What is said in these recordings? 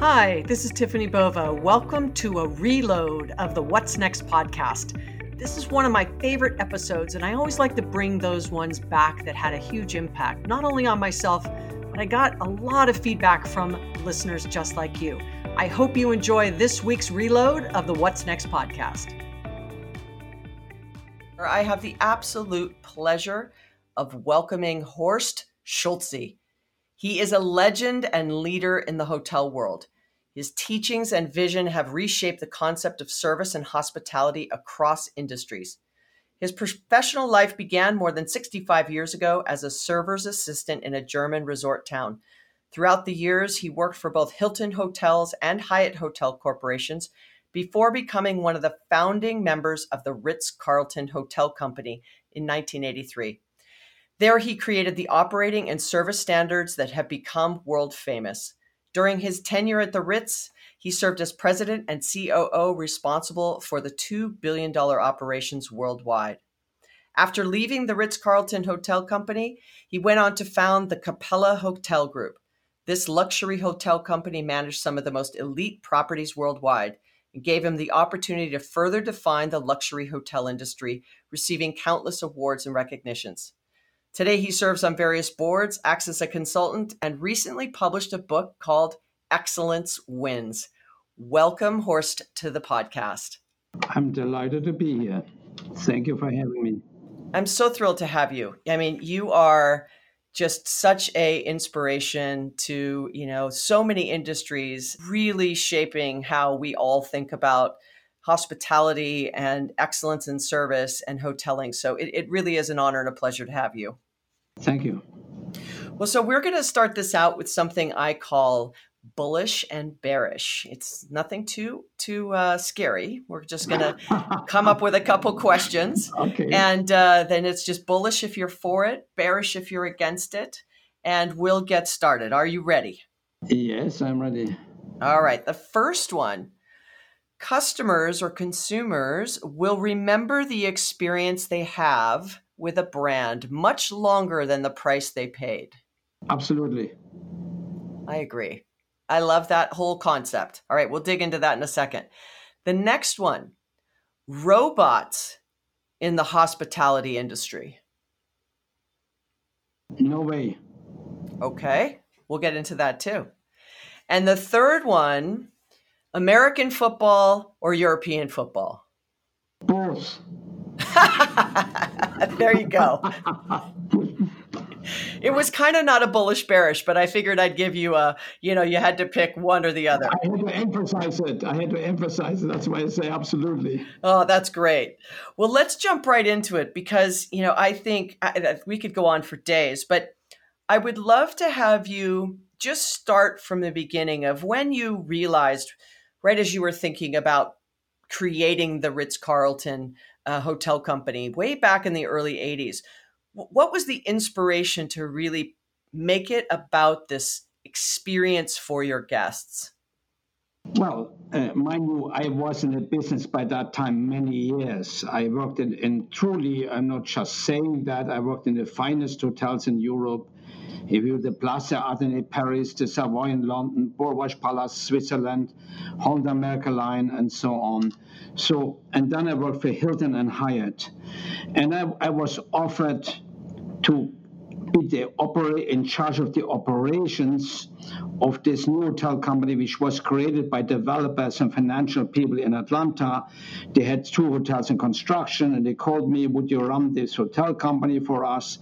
Hi, this is Tiffany Bova. Welcome to a reload of the What's Next podcast. This is one of my favorite episodes, and I always like to bring those ones back that had a huge impact, not only on myself, but I got a lot of feedback from listeners just like you. I hope you enjoy this week's reload of the What's Next podcast. I have the absolute pleasure of welcoming Horst Schulze. He is a legend and leader in the hotel world. His teachings and vision have reshaped the concept of service and hospitality across industries. His professional life began more than 65 years ago as a server's assistant in a German resort town. Throughout the years, he worked for both Hilton Hotels and Hyatt Hotel Corporations before becoming one of the founding members of the Ritz Carlton Hotel Company in 1983. There, he created the operating and service standards that have become world famous. During his tenure at the Ritz, he served as president and COO responsible for the $2 billion operations worldwide. After leaving the Ritz Carlton Hotel Company, he went on to found the Capella Hotel Group. This luxury hotel company managed some of the most elite properties worldwide and gave him the opportunity to further define the luxury hotel industry, receiving countless awards and recognitions. Today, he serves on various boards, acts as a consultant, and recently published a book called Excellence Wins. Welcome, Horst, to the podcast. I'm delighted to be here. Thank you for having me. I'm so thrilled to have you. I mean, you are just such a inspiration to you know so many industries really shaping how we all think about hospitality and excellence in service and hoteling so it, it really is an honor and a pleasure to have you Thank you. Well, so we're going to start this out with something I call bullish and bearish. It's nothing too too uh, scary. We're just going to come up with a couple questions, okay. and uh, then it's just bullish if you're for it, bearish if you're against it, and we'll get started. Are you ready? Yes, I'm ready. All right. The first one. Customers or consumers will remember the experience they have with a brand much longer than the price they paid. Absolutely. I agree. I love that whole concept. All right, we'll dig into that in a second. The next one robots in the hospitality industry. No way. Okay, we'll get into that too. And the third one American football or European football? Both. there you go. it was kind of not a bullish bearish, but I figured I'd give you a, you know, you had to pick one or the other. I had to emphasize it. I had to emphasize it. That's why I say absolutely. Oh, that's great. Well, let's jump right into it because, you know, I think I, we could go on for days, but I would love to have you just start from the beginning of when you realized, right as you were thinking about creating the Ritz Carlton uh, hotel company way back in the early 80s. what was the inspiration to really make it about this experience for your guests? Well, uh, mind you, I was in the business by that time many years. I worked in, in truly, I'm not just saying that, I worked in the finest hotels in Europe. If you the Plaza Athénée Paris, the Savoy in London, Rivage Palace, Switzerland, Holland America Line, and so on. So, and then I worked for Hilton and Hyatt. And I, I was offered to the operate in charge of the operations of this new hotel company, which was created by developers and financial people in Atlanta. They had two hotels in construction, and they called me, "Would you run this hotel company for us?"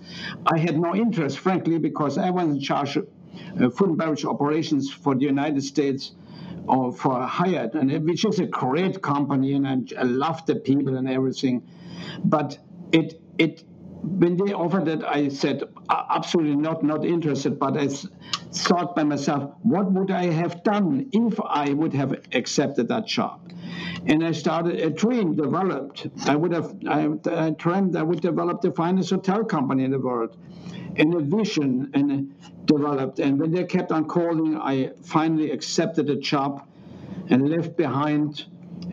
I had no interest, frankly, because I was in charge of uh, food and beverage operations for the United States or for Hyatt, and which is a great company, and I, I love the people and everything, but it it when they offered it, I said absolutely not, not interested. But I thought by myself, what would I have done if I would have accepted that job? And I started a dream developed. I would have I, I dreamed I would develop the finest hotel company in the world, and a vision and developed. And when they kept on calling, I finally accepted the job and left behind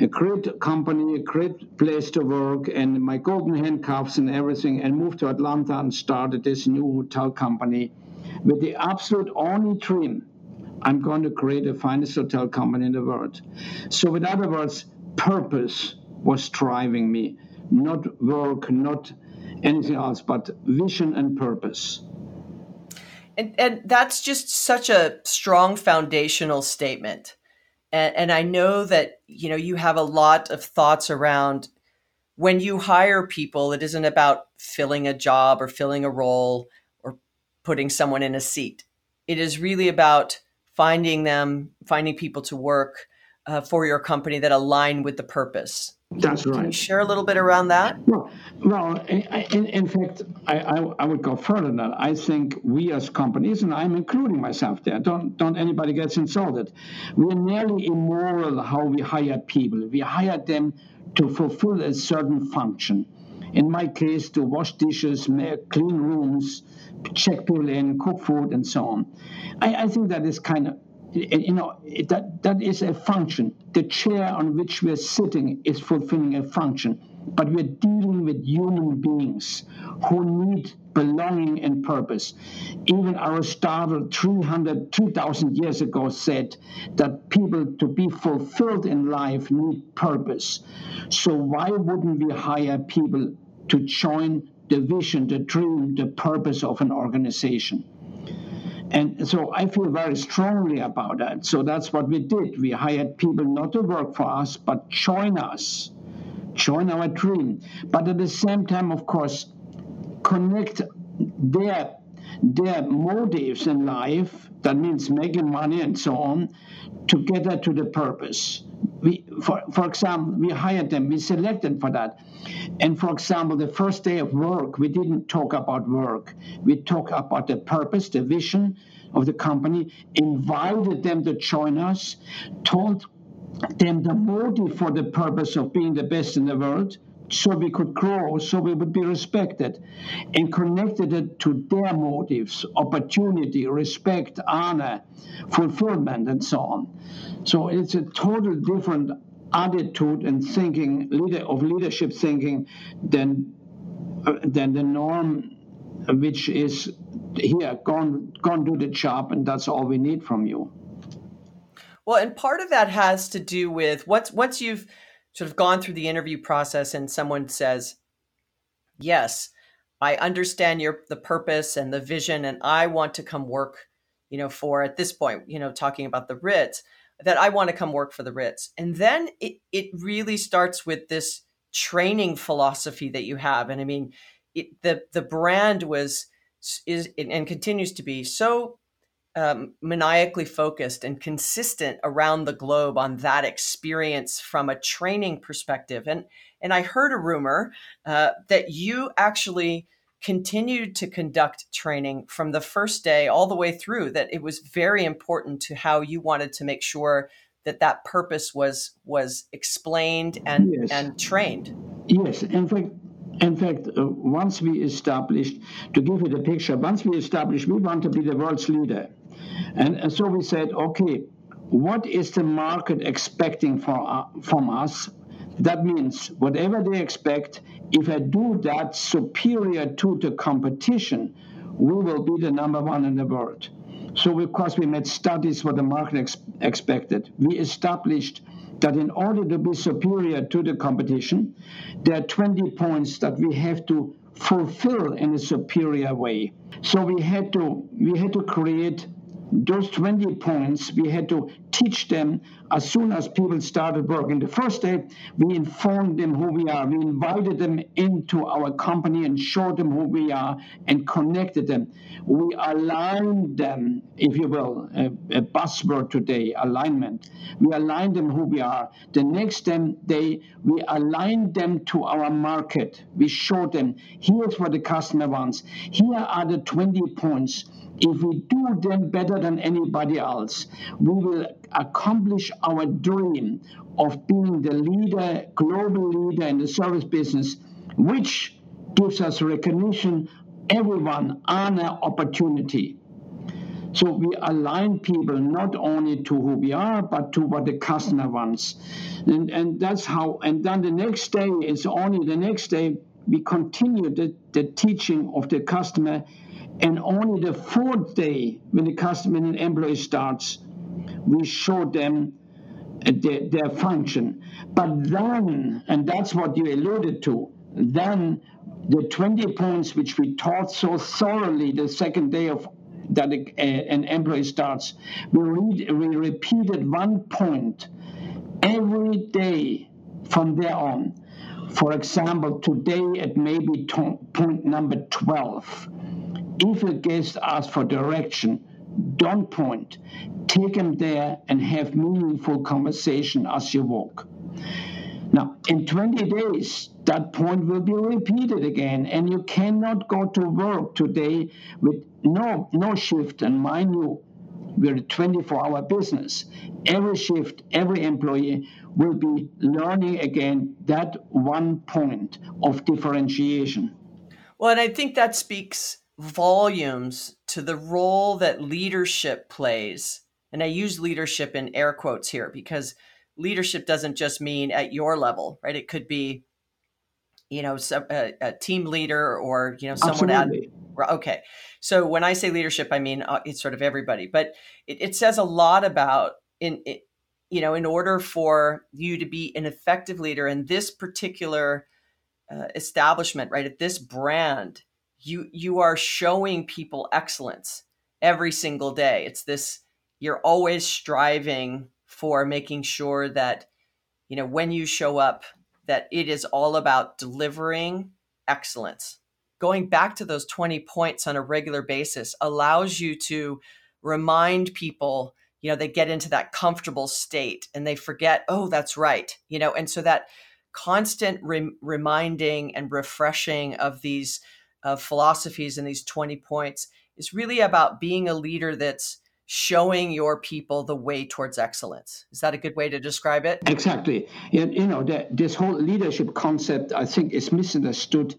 a great company, a great place to work, and my golden handcuffs and everything, and moved to Atlanta and started this new hotel company with the absolute only dream I'm going to create the finest hotel company in the world. So, in other words, purpose was driving me, not work, not anything else, but vision and purpose. And, and that's just such a strong foundational statement. And, and I know that you know you have a lot of thoughts around when you hire people. It isn't about filling a job or filling a role or putting someone in a seat. It is really about finding them, finding people to work uh, for your company that align with the purpose. That's right. Can you share a little bit around that? Well, well in, in fact, I, I, I, would go further than that. I think we as companies, and I'm including myself there, don't, don't anybody gets insulted. We're nearly immoral how we hire people. We hire them to fulfill a certain function. In my case, to wash dishes, make clean rooms, check people in, cook food, and so on. I, I think that is kind of you know that that is a function. The chair on which we're sitting is fulfilling a function. But we're dealing with human beings who need belonging and purpose. Even aristotle 300 2000 years ago said that people to be fulfilled in life need purpose. So why wouldn't we hire people to join the vision the dream the purpose of an organization and so I feel very strongly about that. So that's what we did. We hired people not to work for us, but join us, join our dream. But at the same time, of course, connect their their motives in life, that means making money and so on, together to the purpose. We, for, for example, we hired them, we selected them for that. And for example, the first day of work, we didn't talk about work. We talked about the purpose, the vision of the company, invited them to join us, told them the motive for the purpose of being the best in the world, so we could grow, so we would be respected, and connected it to their motives opportunity, respect, honor, fulfillment, and so on. So it's a total different attitude and thinking leader of leadership thinking than uh, than the norm which is here go on, do the job and that's all we need from you well and part of that has to do with what's once you've sort of gone through the interview process and someone says, "Yes, I understand your the purpose and the vision and I want to come work, you know, for at this point, you know, talking about the Ritz, that I want to come work for the Ritz." And then it it really starts with this training philosophy that you have. And I mean, it, the the brand was is and continues to be so um, maniacally focused and consistent around the globe on that experience from a training perspective. And and I heard a rumor uh, that you actually continued to conduct training from the first day all the way through. That it was very important to how you wanted to make sure that that purpose was was explained and yes. and trained. Yes, in fact, in fact, uh, once we established, to give you the picture, once we established we want to be the world's leader and, and so we said, okay, what is the market expecting for, uh, from us? That means whatever they expect, if I do that superior to the competition, we will be the number one in the world. So, of course, we made studies what the market ex- expected. We established that in order to be superior to the competition, there are 20 points that we have to fulfill in a superior way. So we had to we had to create those 20 points we had to teach them as soon as people started working. The first day, we informed them who we are. We invited them into our company and showed them who we are and connected them. We aligned them, if you will, a, a buzzword today, alignment. We aligned them who we are. The next day, we aligned them to our market. We showed them here's what the customer wants. Here are the 20 points if we do them better than anybody else, we will accomplish our dream of being the leader, global leader in the service business, which gives us recognition, everyone, honor, opportunity. So we align people not only to who we are, but to what the customer wants. And, and that's how, and then the next day is only the next day we continue the, the teaching of the customer and only the fourth day, when the customer and employee starts, we show them uh, their, their function. But then, and that's what you alluded to, then the 20 points which we taught so thoroughly the second day of that a, uh, an employee starts, we, read, we repeated one point every day from there on. For example, today it may be to- point number 12. If a guest asks for direction, don't point. Take them there and have meaningful conversation as you walk. Now, in 20 days, that point will be repeated again, and you cannot go to work today with no no shift. And mind you, we're a 24-hour business. Every shift, every employee will be learning again that one point of differentiation. Well, and I think that speaks volumes to the role that leadership plays. And I use leadership in air quotes here because leadership doesn't just mean at your level, right? It could be, you know, a, a team leader or, you know, someone Absolutely. at, okay. So when I say leadership, I mean, uh, it's sort of everybody, but it, it says a lot about in, it, you know, in order for you to be an effective leader in this particular uh, establishment, right? At this brand, you you are showing people excellence every single day. It's this you're always striving for making sure that you know when you show up that it is all about delivering excellence. Going back to those 20 points on a regular basis allows you to remind people you know they get into that comfortable state and they forget oh that's right you know? And so that constant re- reminding and refreshing of these of philosophies in these 20 points is really about being a leader that's showing your people the way towards excellence. Is that a good way to describe it? Exactly. You know, the, this whole leadership concept, I think, is misunderstood.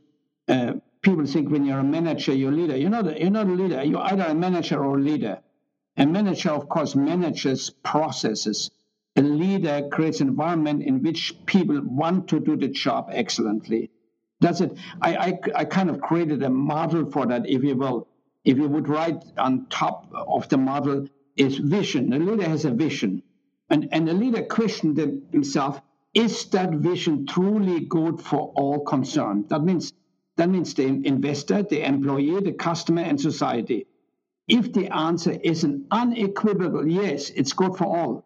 Uh, people think when you're a manager, you're a leader. You're not, you're not a leader. You're either a manager or a leader. A manager, of course, manages processes. A leader creates an environment in which people want to do the job excellently. That's it. I, I, I kind of created a model for that, if you will. If you would write on top of the model is vision. The leader has a vision. And, and the leader questioned himself, is that vision truly good for all concerned? That means that means the investor, the employee, the customer, and society. If the answer is an unequivocal yes, it's good for all,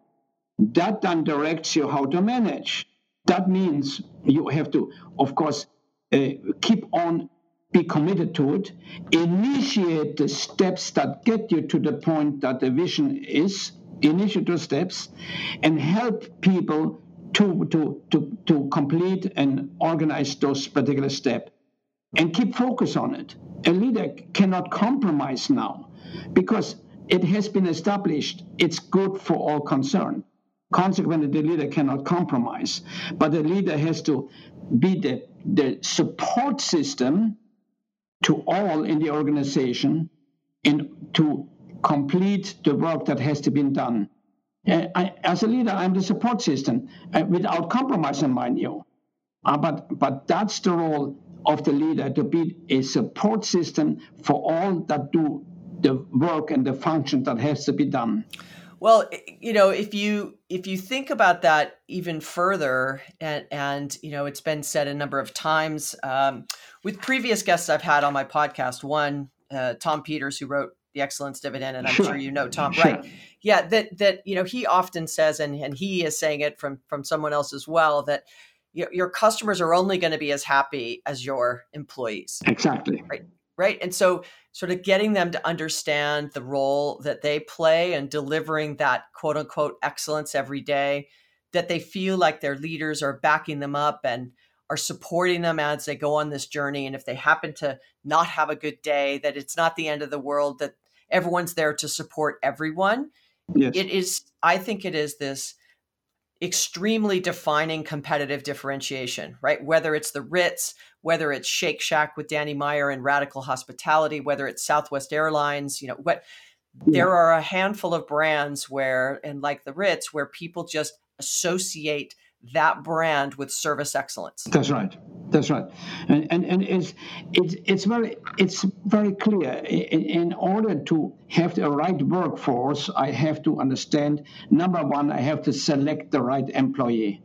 that then directs you how to manage. That means you have to, of course, Uh, keep on be committed to it. Initiate the steps that get you to the point that the vision is. Initiate those steps and help people to to to, to complete and organize those particular steps and keep focus on it. A leader cannot compromise now because it has been established it's good for all concerned consequently the leader cannot compromise but the leader has to be the the support system to all in the organization and to complete the work that has to be done. I, as a leader, I'm the support system uh, without compromise, mind you. Uh, but, but that's the role of the leader to be a support system for all that do the work and the function that has to be done. Well, you know, if you if you think about that even further, and and you know, it's been said a number of times um, with previous guests I've had on my podcast. One, uh, Tom Peters, who wrote the Excellence Dividend, and I'm sure, sure you know Tom, sure. right? Yeah, that that you know he often says, and and he is saying it from from someone else as well that your, your customers are only going to be as happy as your employees. Exactly. Right right and so sort of getting them to understand the role that they play and delivering that quote unquote excellence every day that they feel like their leaders are backing them up and are supporting them as they go on this journey and if they happen to not have a good day that it's not the end of the world that everyone's there to support everyone yes. it is i think it is this extremely defining competitive differentiation, right? Whether it's the Ritz, whether it's Shake Shack with Danny Meyer and Radical Hospitality, whether it's Southwest Airlines, you know, what there are a handful of brands where, and like the Ritz, where people just associate that brand with service excellence. That's right. That's right, and and, and it's, it's it's very it's very clear. In, in, order to have the right workforce, I have to understand. Number one, I have to select the right employee.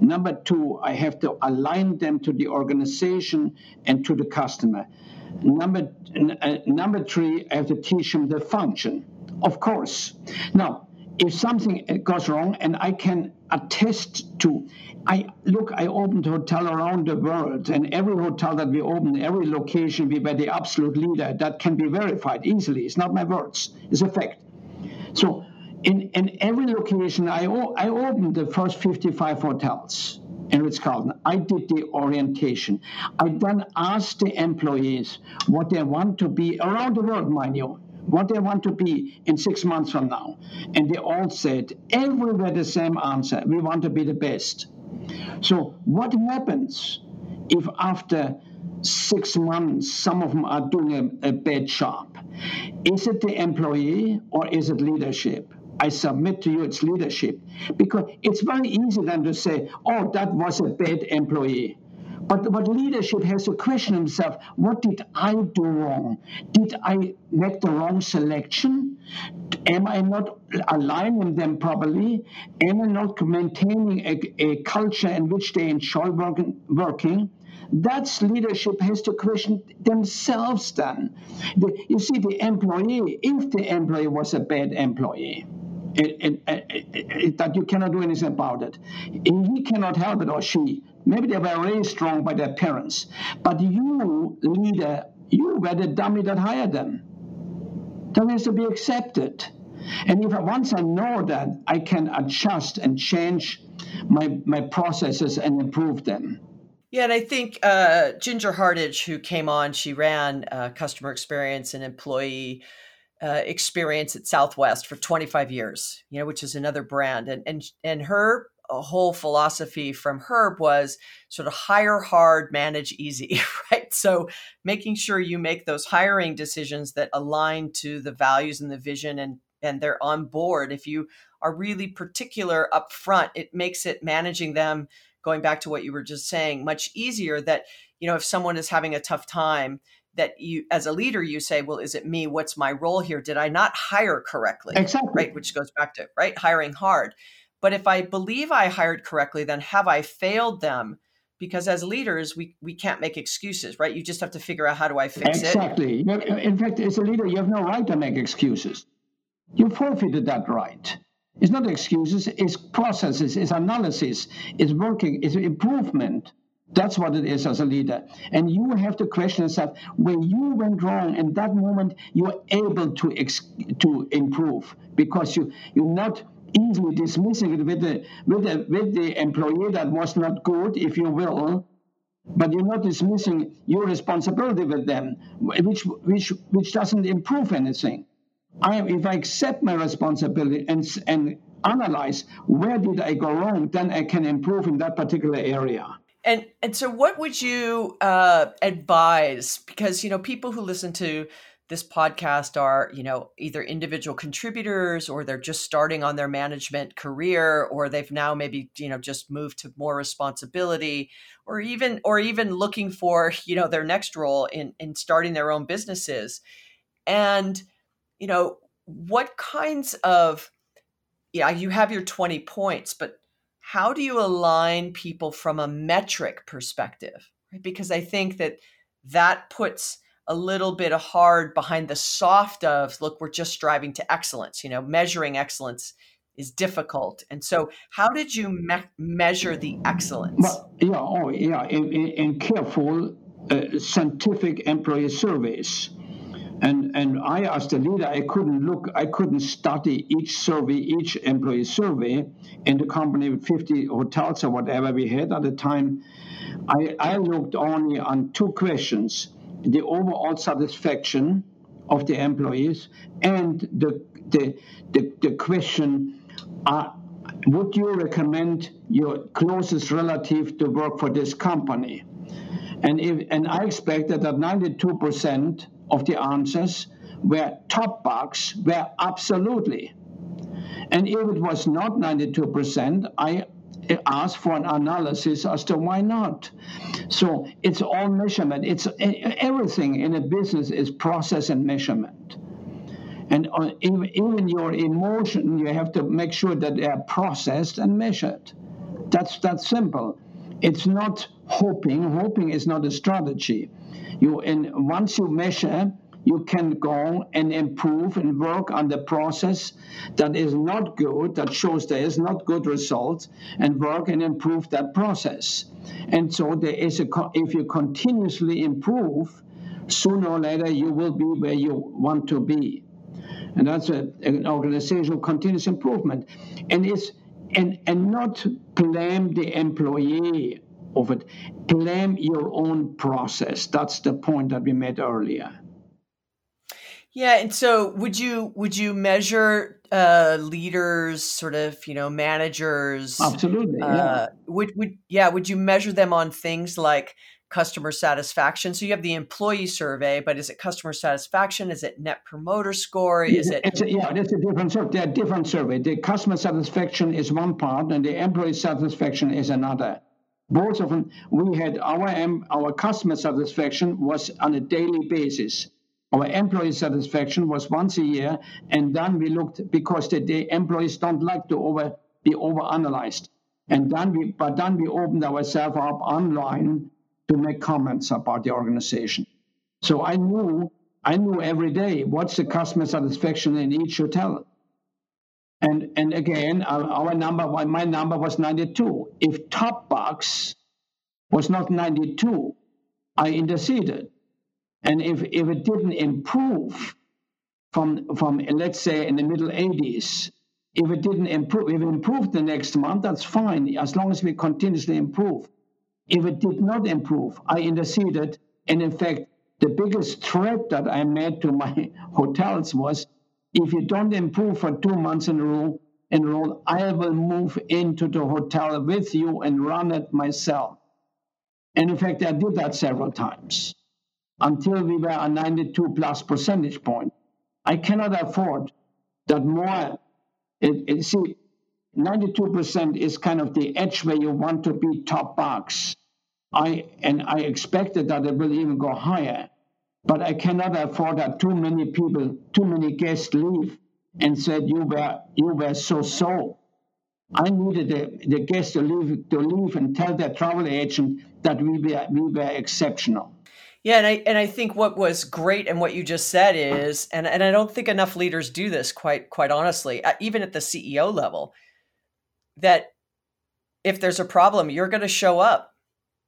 Number two, I have to align them to the organization and to the customer. Number uh, number three, I have to teach them the function. Of course. Now, if something goes wrong, and I can attest to I look, I opened hotel around the world, and every hotel that we opened, every location, we were the absolute leader. That can be verified easily. It's not my words; it's a fact. So, in, in every location, I I opened the first 55 hotels in Ritz Carlton. I did the orientation. I then asked the employees what they want to be around the world, mind you what they want to be in six months from now. And they all said, everywhere the same answer we want to be the best. So, what happens if after six months some of them are doing a, a bad job? Is it the employee or is it leadership? I submit to you it's leadership because it's very easy then to say, oh, that was a bad employee. But, but leadership has to question himself what did I do wrong? Did I make the wrong selection? Am I not aligning them properly? Am I not maintaining a, a culture in which they enjoy working? working? That's leadership has to question themselves then. The, you see, the employee, if the employee was a bad employee, that you cannot do anything about it. He cannot help it or she. Maybe they were raised strong by their parents, but you, leader, you were the dummy that hired them. That has to be accepted. And if I, once I know that, I can adjust and change my my processes and improve them. Yeah, and I think uh, Ginger Hardage, who came on, she ran uh, customer experience and employee uh, experience at Southwest for 25 years, you know, which is another brand. And and and her whole philosophy from Herb was sort of hire hard, manage easy, right? So making sure you make those hiring decisions that align to the values and the vision and and they're on board. If you are really particular up front, it makes it managing them going back to what you were just saying much easier that you know if someone is having a tough time that you as a leader you say well is it me? What's my role here? Did i not hire correctly? Exactly. Right which goes back to right hiring hard. But if i believe i hired correctly then have i failed them? Because as leaders we we can't make excuses right? You just have to figure out how do i fix exactly. it exactly in fact as a leader you have no right to make excuses. You forfeited that right. It's not excuses it's processes it's analysis it's working it's improvement that's what it is as a leader. And you have to question yourself when you went wrong in that moment, you're able to ex- to improve because you, you're not easily dismissing it with the, with, the, with the employee that was not good, if you will, but you're not dismissing your responsibility with them, which, which, which doesn't improve anything. I, if I accept my responsibility and, and analyze where did I go wrong, then I can improve in that particular area. And and so, what would you uh, advise? Because you know, people who listen to this podcast are you know either individual contributors or they're just starting on their management career or they've now maybe you know just moved to more responsibility or even or even looking for you know their next role in in starting their own businesses and you know what kinds of yeah you have your 20 points but how do you align people from a metric perspective? Right? Because I think that that puts a little bit of hard behind the soft of look, we're just striving to excellence. You know, measuring excellence is difficult. And so, how did you me- measure the excellence? Well, yeah, oh, yeah, in, in, in careful uh, scientific employee surveys. And and I asked the leader, I couldn't look, I couldn't study each survey, each employee survey in the company with 50 hotels or whatever we had at the time. I, I looked only on two questions the overall satisfaction of the employees and the the the, the question uh, would you recommend your closest relative to work for this company? And if and I expected that 92 percent of the answers were top box, were absolutely. And if it was not 92%, I ask for an analysis as to why not. So it's all measurement. It's everything in a business is process and measurement. And even your emotion, you have to make sure that they are processed and measured. That's that simple. It's not hoping. Hoping is not a strategy. You and once you measure, you can go and improve and work on the process that is not good, that shows there is not good results, and work and improve that process. And so there is a if you continuously improve, sooner or later you will be where you want to be. And that's a, an organizational continuous improvement. And it's and and not blame the employee of it. Blame your own process. That's the point that we made earlier. Yeah, and so would you would you measure uh, leaders, sort of you know managers? Absolutely. Uh, yeah. Would would yeah? Would you measure them on things like customer satisfaction? So you have the employee survey, but is it customer satisfaction? Is it net promoter score? Is it? It's a, yeah, it's a different survey. They're different survey. The customer satisfaction is one part, and the employee satisfaction is another. Both of them, we had our our customer satisfaction was on a daily basis our employee satisfaction was once a year, and then we looked because the, the employees don't like to over be over analyzed. And then we, but then we opened ourselves up online to make comments about the organization. So I knew, I knew every day what's the customer satisfaction in each hotel. And and again, our, number, my number was 92. If top box was not 92, I interceded. And if, if it didn't improve from, from, let's say, in the middle 80s, if it didn't improve, if it improved the next month, that's fine, as long as we continuously improve. If it did not improve, I interceded. And in fact, the biggest threat that I made to my hotels was if you don't improve for two months in a row, in a row, I will move into the hotel with you and run it myself. And in fact, I did that several times until we were a 92 plus percentage point. I cannot afford that more. It, it, see, 92% is kind of the edge where you want to be top box. I and I expected that it will even go higher, but I cannot afford that too many people, too many guests leave and said you were you were so so. I needed the, the guests to leave to leave and tell their travel agent that we were we were exceptional. Yeah, and I and I think what was great and what you just said is, and and I don't think enough leaders do this quite quite honestly, uh, even at the CEO level, that if there's a problem, you're going to show up.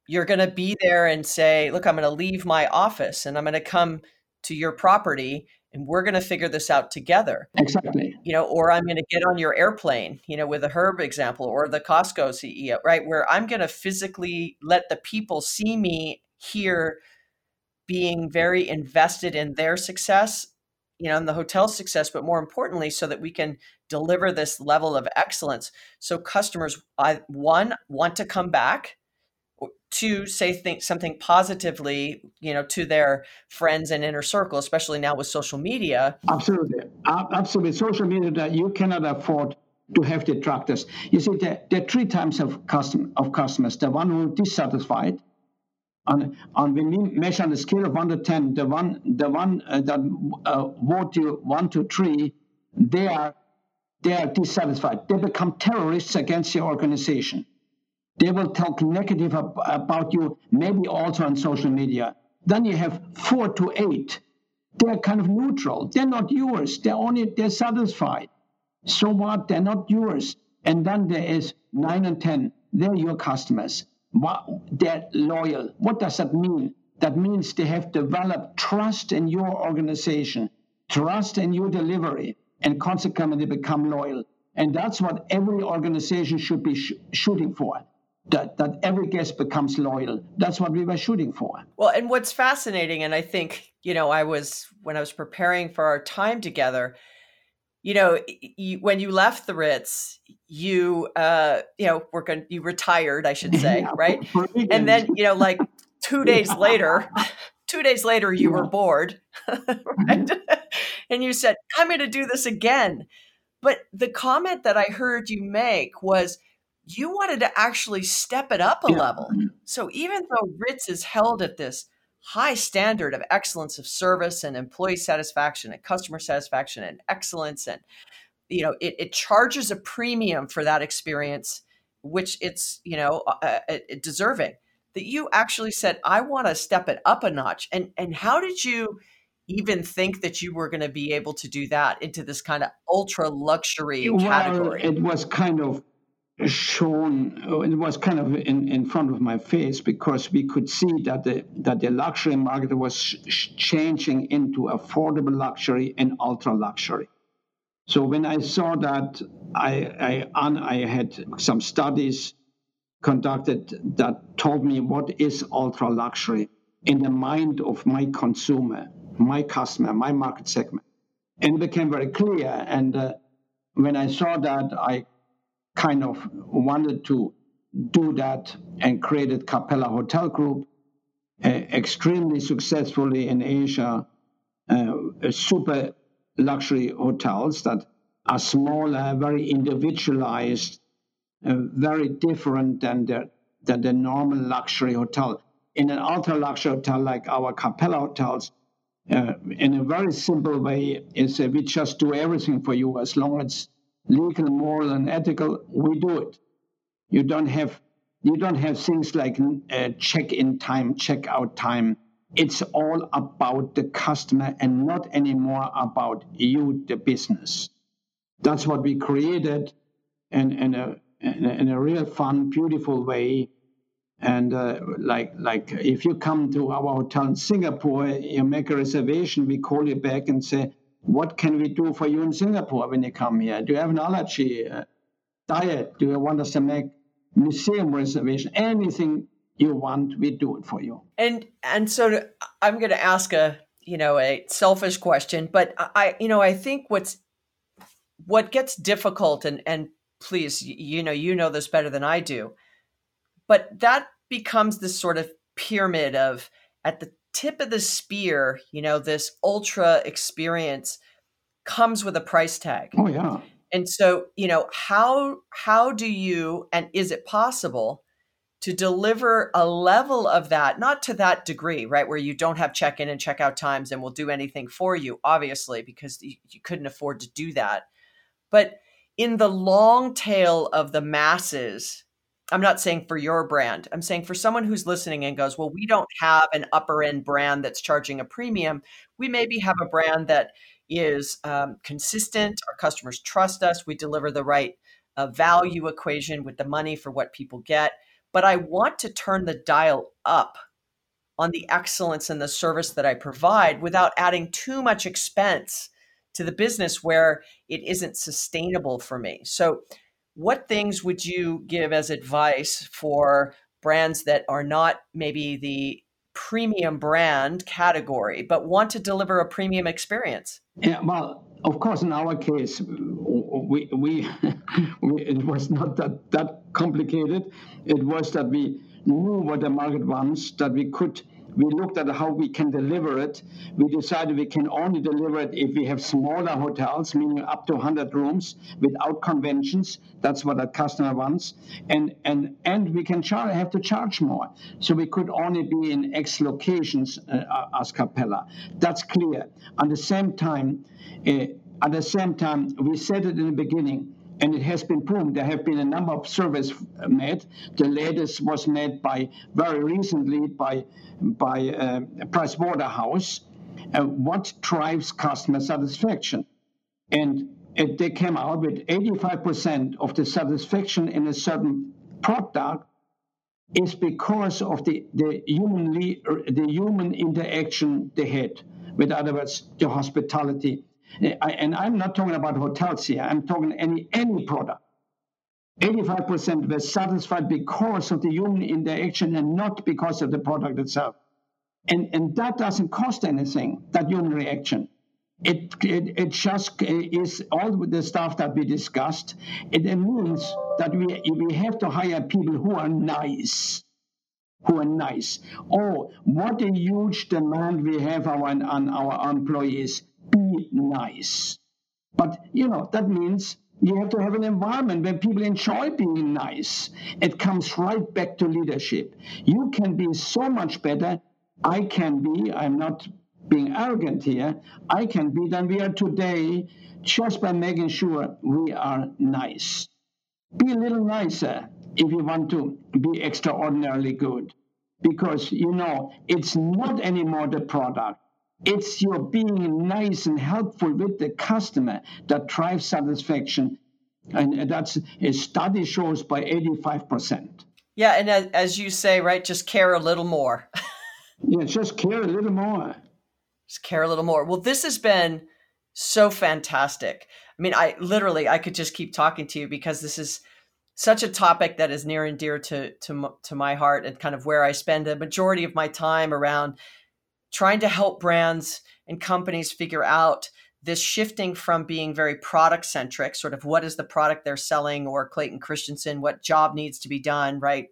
You're going to be there and say, "Look, I'm going to leave my office and I'm going to come to your property and we're going to figure this out together." Exactly. You know, or I'm going to get on your airplane, you know, with the Herb example or the Costco CEO, right? Where I'm going to physically let the people see me here being very invested in their success, you know, in the hotel success, but more importantly, so that we can deliver this level of excellence. So customers, I, one, want to come back. To say think something positively, you know, to their friends and inner circle, especially now with social media. Absolutely, absolutely. Social media that you cannot afford to have detractors. You see, there, there are three types of custom of customers: the one who is dissatisfied, and, on when we measure on a scale of one to ten, the one the one uh, that uh, vote you one to three, they are they are dissatisfied. They become terrorists against your organization. They will talk negative ab- about you, maybe also on social media. Then you have four to eight. They're kind of neutral. They're not yours. They're only they're satisfied. So what? They're not yours. And then there is nine and ten. They're your customers they're loyal. What does that mean? That means they have developed trust in your organization, trust in your delivery, and consequently they become loyal. And that's what every organization should be sh- shooting for. That, that every guest becomes loyal. That's what we were shooting for. Well, and what's fascinating, and I think, you know, I was, when I was preparing for our time together, you know, you, when you left the Ritz, you, uh, you know, were going, you retired, I should say, yeah, right? And then, you know, like two days later, two days later, you yeah. were bored, right? And you said, "I'm going to do this again." But the comment that I heard you make was, you wanted to actually step it up a yeah. level. So even though Ritz is held at this high standard of excellence of service and employee satisfaction and customer satisfaction and excellence and you know it, it charges a premium for that experience which it's you know uh, uh, deserving that you actually said i want to step it up a notch and and how did you even think that you were going to be able to do that into this kind of ultra luxury well, category? it was kind of shown uh, it was kind of in, in front of my face because we could see that the that the luxury market was sh- changing into affordable luxury and ultra luxury. So when i saw that i i i had some studies conducted that told me what is ultra luxury in the mind of my consumer my customer my market segment and it became very clear and uh, when i saw that i kind of wanted to do that and created Capella Hotel Group uh, extremely successfully in Asia, uh, super luxury hotels that are smaller, very individualized, uh, very different than the, than the normal luxury hotel. In an ultra luxury hotel like our Capella hotels, uh, in a very simple way, is we just do everything for you as long as it's legal, moral, and ethical, we do it. You don't have you don't have things like uh, check-in time, check-out time. It's all about the customer and not anymore about you, the business. That's what we created in, in, in, a, in a real fun, beautiful way. And uh, like like if you come to our hotel in Singapore, you make a reservation, we call you back and say, what can we do for you in Singapore when you come here? Do you have an allergy uh, diet? Do you want us to make museum reservation? Anything you want, we do it for you. And and so I'm going to ask a you know a selfish question, but I you know I think what's what gets difficult and and please you know you know this better than I do, but that becomes this sort of pyramid of at the tip of the spear, you know, this ultra experience comes with a price tag. Oh yeah. And so, you know, how how do you and is it possible to deliver a level of that, not to that degree, right, where you don't have check-in and check-out times and will do anything for you, obviously, because you, you couldn't afford to do that. But in the long tail of the masses, I'm not saying for your brand. I'm saying for someone who's listening and goes, well, we don't have an upper end brand that's charging a premium. We maybe have a brand that is um, consistent. Our customers trust us. We deliver the right uh, value equation with the money for what people get. But I want to turn the dial up on the excellence and the service that I provide without adding too much expense to the business where it isn't sustainable for me. So what things would you give as advice for brands that are not maybe the premium brand category but want to deliver a premium experience? Yeah well of course in our case we, we, we it was not that that complicated. It was that we knew what the market wants that we could we looked at how we can deliver it. We decided we can only deliver it if we have smaller hotels, meaning up to 100 rooms without conventions. That's what a customer wants. And and and we can charge, have to charge more. So we could only be in X locations uh, as Capella. That's clear. At the same time, uh, at the same time, we said it in the beginning and it has been proven. There have been a number of surveys made. The latest was made by very recently by by uh, Price Waterhouse. Uh, what drives customer satisfaction? And it, they came out with 85% of the satisfaction in a certain product is because of the the human the human interaction they had. With other words, the hospitality Eh, and I'm not talking about hotels here. I'm talking any any product. 85% were satisfied because of the human interaction and not because of the product itself. And, and that doesn't cost anything, that human reaction. It, it, it just eh, is all the stuff that we discussed. It means that we, we have to hire people who are nice. Who are nice. Oh, what a huge demand we have on, on our employees nice. But, you know, that means You have to have an environment where people enjoy being nice. It comes right back to leadership. You can be so much better. I can be, I'm not being arrogant here, I can be than we are today just by making sure we are nice. Be a little nicer if you want to be extraordinarily good. Because, you know, it's not anymore the product. It's your being nice and helpful with the customer that drives satisfaction. And that's a study shows by 85%. Yeah. And as you say, right, just care a little more. yeah, just care a little more. Just care a little more. Well, this has been so fantastic. I mean, I literally I could just keep talking to you because this is such a topic that is near and dear to to to my heart and kind of where I spend a majority of my time around trying to help brands and companies figure out this shifting from being very product centric, sort of what is the product they're selling, or Clayton Christensen, what job needs to be done, right?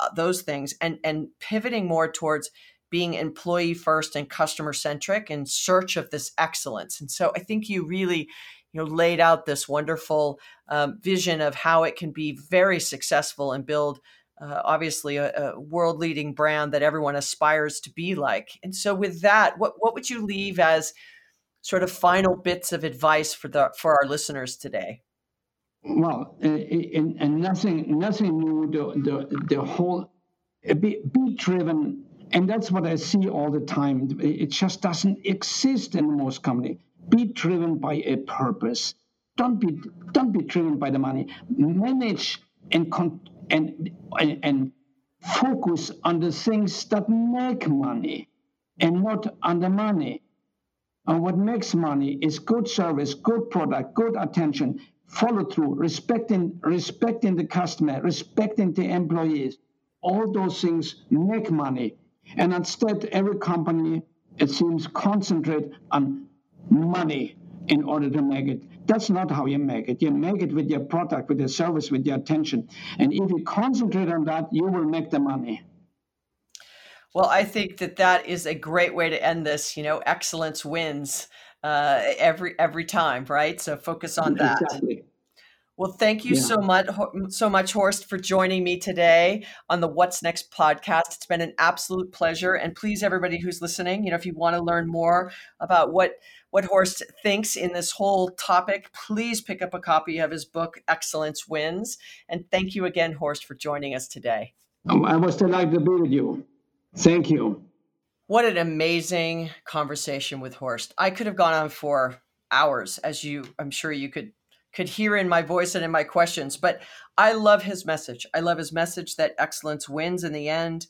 Uh, those things, and and pivoting more towards being employee first and customer centric in search of this excellence. And so I think you really you know laid out this wonderful um, vision of how it can be very successful and build uh, obviously a, a, world leading brand that everyone aspires to be like. And so with that what what would you leave as sort of final bits of advice for the for our listeners today? Well and, nothing nothing new. The the, the whole be, be driven and that's what i see all the time. It just doesn't exist in most company. Be driven by a purpose. Don't be don't be driven by the money. Manage and and and focus on the things that make money and not on the money. And what makes money is good service, good product, good attention, follow through, respecting respecting the customer, respecting the employees. All those things make money. And instead, every company, it seems, concentrate on money in order to make it. That's not how you make it. You make it with your product, with your service, with your attention. And if you concentrate on that, you will make the money. Well, I think that that is a great way to end this. You know, excellence wins uh, every every time, right? So focus on that. Exactly. Well, thank you yeah. so much, so much, Horst, for joining me today on the What's Next podcast. It's been an absolute pleasure. And please, everybody who's listening, you know, if you want to learn more about what what Horst thinks in this whole topic, please pick up a copy of his book, Excellence Wins. And thank you again, Horst, for joining us today. Oh, I was delighted to be with you. Thank you. What an amazing conversation with Horst. I could have gone on for hours, as you, I'm sure you could could hear in my voice and in my questions. But I love his message. I love his message that excellence wins in the end.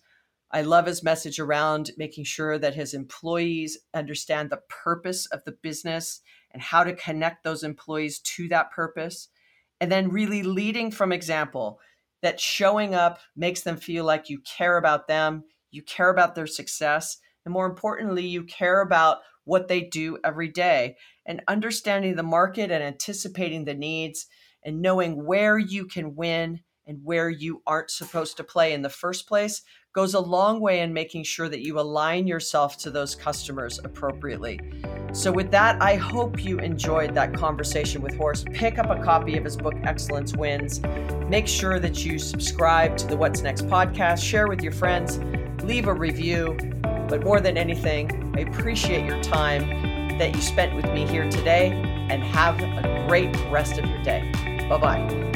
I love his message around making sure that his employees understand the purpose of the business and how to connect those employees to that purpose. And then really leading from example that showing up makes them feel like you care about them, you care about their success, and more importantly, you care about what they do every day and understanding the market and anticipating the needs and knowing where you can win and where you aren't supposed to play in the first place goes a long way in making sure that you align yourself to those customers appropriately. So, with that, I hope you enjoyed that conversation with Horst. Pick up a copy of his book, Excellence Wins. Make sure that you subscribe to the What's Next podcast, share with your friends, leave a review. But more than anything, I appreciate your time that you spent with me here today and have a great rest of your day. Bye bye.